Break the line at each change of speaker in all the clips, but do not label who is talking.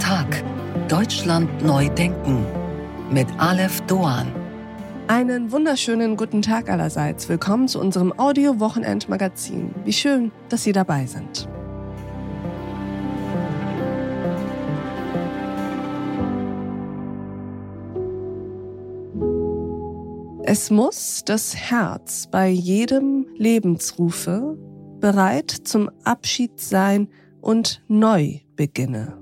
Tag. Deutschland neu denken. Mit Aleph Doan.
Einen wunderschönen guten Tag allerseits. Willkommen zu unserem Audio-Wochenend-Magazin. Wie schön, dass Sie dabei sind. Es muss das Herz bei jedem Lebensrufe bereit zum Abschied sein und neu beginne,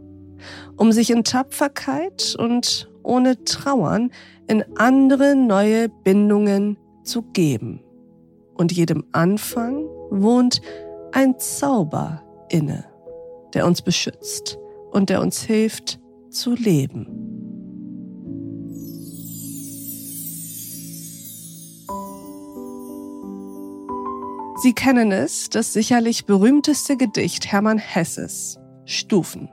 um sich in Tapferkeit und ohne Trauern in andere neue Bindungen zu geben. Und jedem Anfang wohnt ein Zauber inne, der uns beschützt und der uns hilft zu leben. Sie kennen es, das sicherlich berühmteste Gedicht Hermann Hesses, Stufen.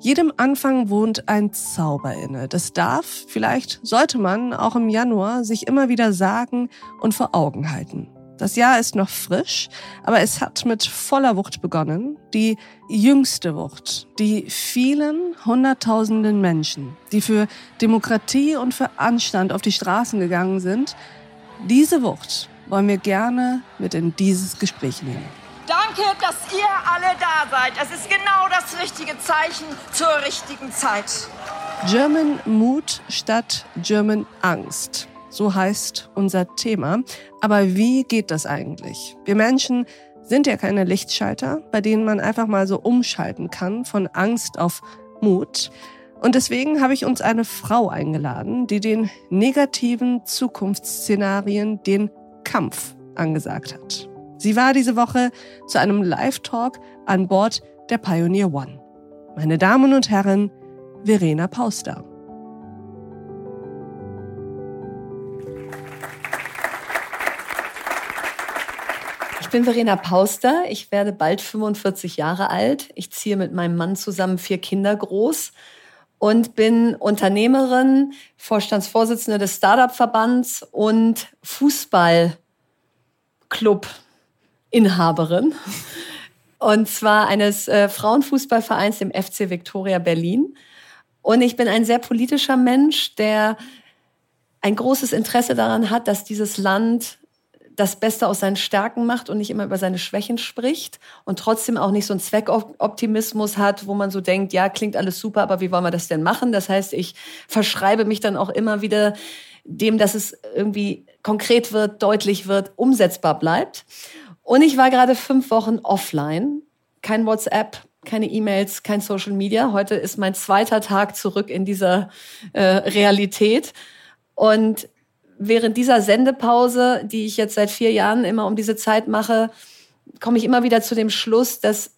Jedem Anfang wohnt ein Zauber inne. Das darf, vielleicht sollte man auch im Januar sich immer wieder sagen und vor Augen halten. Das Jahr ist noch frisch, aber es hat mit voller Wucht begonnen. Die jüngste Wucht, die vielen Hunderttausenden Menschen, die für Demokratie und für Anstand auf die Straßen gegangen sind, diese Wucht wollen wir gerne mit in dieses Gespräch nehmen.
Danke, dass ihr alle da seid. Es ist genau das richtige Zeichen zur richtigen Zeit.
German Mut statt German Angst. So heißt unser Thema. Aber wie geht das eigentlich? Wir Menschen sind ja keine Lichtschalter, bei denen man einfach mal so umschalten kann von Angst auf Mut. Und deswegen habe ich uns eine Frau eingeladen, die den negativen Zukunftsszenarien den Kampf angesagt hat. Sie war diese Woche zu einem Live-Talk an Bord der Pioneer One. Meine Damen und Herren, Verena Pauster.
Ich bin Verena Pauster. Ich werde bald 45 Jahre alt. Ich ziehe mit meinem Mann zusammen vier Kinder groß und bin Unternehmerin, Vorstandsvorsitzende des Startup-Verbands und Fußballclub-Inhaberin. Und zwar eines äh, Frauenfußballvereins, dem FC Victoria Berlin. Und ich bin ein sehr politischer Mensch, der ein großes Interesse daran hat, dass dieses Land das Beste aus seinen Stärken macht und nicht immer über seine Schwächen spricht und trotzdem auch nicht so einen Zweckoptimismus hat, wo man so denkt, ja, klingt alles super, aber wie wollen wir das denn machen? Das heißt, ich verschreibe mich dann auch immer wieder dem, dass es irgendwie konkret wird, deutlich wird, umsetzbar bleibt. Und ich war gerade fünf Wochen offline, kein WhatsApp, keine E-Mails, kein Social Media. Heute ist mein zweiter Tag zurück in dieser äh, Realität. Und während dieser Sendepause, die ich jetzt seit vier Jahren immer um diese Zeit mache, komme ich immer wieder zu dem Schluss, dass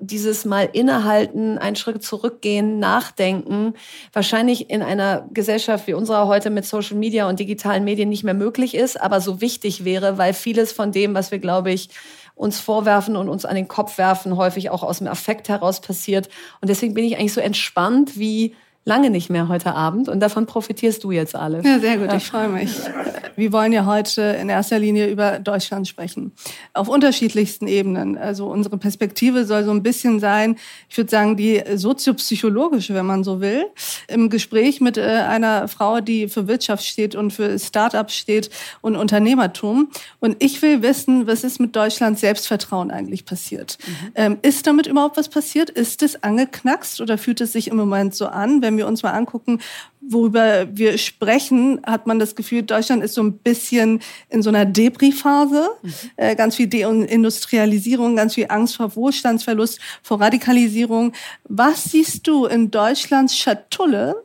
dieses Mal innehalten, einen Schritt zurückgehen, nachdenken, wahrscheinlich in einer Gesellschaft wie unserer heute mit Social Media und digitalen Medien nicht mehr möglich ist, aber so wichtig wäre, weil vieles von dem, was wir, glaube ich, uns vorwerfen und uns an den Kopf werfen, häufig auch aus dem Affekt heraus passiert. Und deswegen bin ich eigentlich so entspannt wie lange nicht mehr heute Abend und davon profitierst du jetzt alle.
Ja, sehr gut, ich freue mich. Wir wollen ja heute in erster Linie über Deutschland sprechen. Auf unterschiedlichsten Ebenen. Also unsere Perspektive soll so ein bisschen sein, ich würde sagen, die soziopsychologische, wenn man so will, im Gespräch mit äh, einer Frau, die für Wirtschaft steht und für Start-ups steht und Unternehmertum. Und ich will wissen, was ist mit Deutschlands Selbstvertrauen eigentlich passiert? Mhm. Ähm, ist damit überhaupt was passiert? Ist es angeknackst oder fühlt es sich im Moment so an, wenn wir uns mal angucken, worüber wir sprechen, hat man das Gefühl, Deutschland ist so ein bisschen in so einer Debris-Phase. Mhm. Äh, ganz viel Deindustrialisierung, ganz viel Angst vor Wohlstandsverlust, vor Radikalisierung. Was siehst du in Deutschlands Schatulle,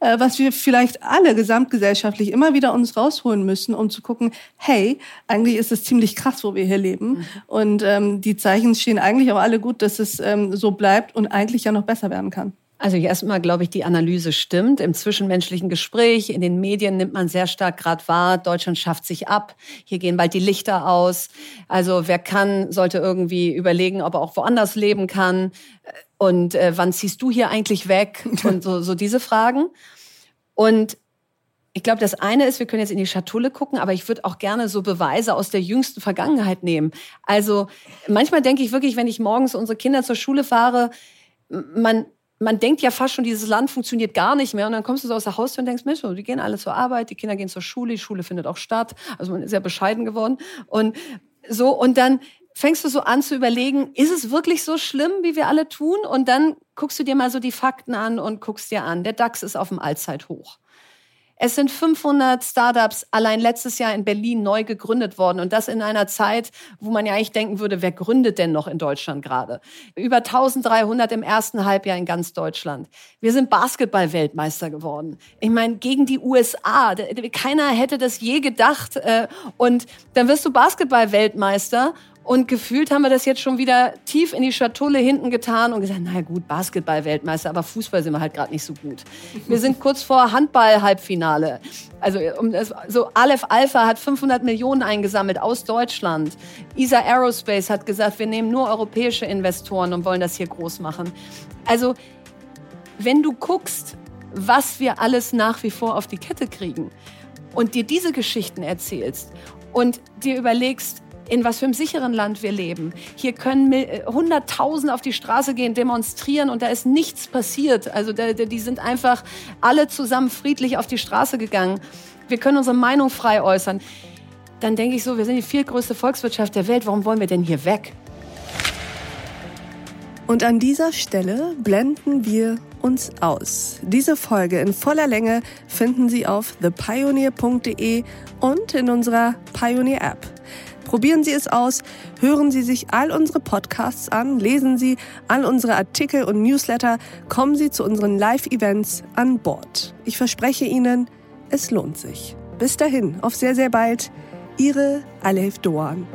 äh, was wir vielleicht alle gesamtgesellschaftlich immer wieder uns rausholen müssen, um zu gucken, hey, eigentlich ist es ziemlich krass, wo wir hier leben. Mhm. Und ähm, die Zeichen stehen eigentlich auch alle gut, dass es ähm, so bleibt und eigentlich ja noch besser werden kann.
Also erstmal glaube ich, die Analyse stimmt. Im zwischenmenschlichen Gespräch, in den Medien nimmt man sehr stark gerade wahr, Deutschland schafft sich ab, hier gehen bald die Lichter aus. Also wer kann, sollte irgendwie überlegen, ob er auch woanders leben kann. Und äh, wann ziehst du hier eigentlich weg? Und so, so diese Fragen. Und ich glaube, das eine ist, wir können jetzt in die Schatulle gucken, aber ich würde auch gerne so Beweise aus der jüngsten Vergangenheit nehmen. Also manchmal denke ich wirklich, wenn ich morgens unsere Kinder zur Schule fahre, man man denkt ja fast schon, dieses Land funktioniert gar nicht mehr. Und dann kommst du so aus der Haustür und denkst, Mensch, die gehen alle zur Arbeit, die Kinder gehen zur Schule, die Schule findet auch statt. Also man ist ja bescheiden geworden. Und so, und dann fängst du so an zu überlegen, ist es wirklich so schlimm, wie wir alle tun? Und dann guckst du dir mal so die Fakten an und guckst dir an, der DAX ist auf dem Allzeithoch. Es sind 500 Startups allein letztes Jahr in Berlin neu gegründet worden und das in einer Zeit, wo man ja eigentlich denken würde, wer gründet denn noch in Deutschland gerade? Über 1300 im ersten Halbjahr in ganz Deutschland. Wir sind Basketball-Weltmeister geworden. Ich meine, gegen die USA. Keiner hätte das je gedacht. Äh, und dann wirst du Basketball-Weltmeister und gefühlt haben wir das jetzt schon wieder tief in die Schatulle hinten getan und gesagt, naja gut, Basketball-Weltmeister, aber Fußball sind wir halt gerade nicht so gut. Wir sind kurz vor Handball-Halbfinale. Also so Aleph Alpha hat 500 Millionen eingesammelt aus Deutschland. ESA Aerospace hat gesagt, wir nehmen nur europäische Investoren und wollen das hier groß machen. Also wenn du guckst, was wir alles nach wie vor auf die Kette kriegen und dir diese Geschichten erzählst und dir überlegst, in was für einem sicheren Land wir leben. Hier können äh, Hunderttausende auf die Straße gehen, demonstrieren und da ist nichts passiert. Also die sind einfach alle zusammen friedlich auf die Straße gegangen. Wir können unsere Meinung frei äußern. Dann denke ich so, wir sind die viertgrößte Volkswirtschaft der Welt. Warum wollen wir denn hier weg?
Und an dieser Stelle blenden wir uns aus. Diese Folge in voller Länge finden Sie auf thepioneer.de und in unserer Pioneer App. Probieren Sie es aus, hören Sie sich all unsere Podcasts an, lesen Sie all unsere Artikel und Newsletter, kommen Sie zu unseren Live-Events an Bord. Ich verspreche Ihnen, es lohnt sich. Bis dahin, auf sehr, sehr bald. Ihre Alef Doan.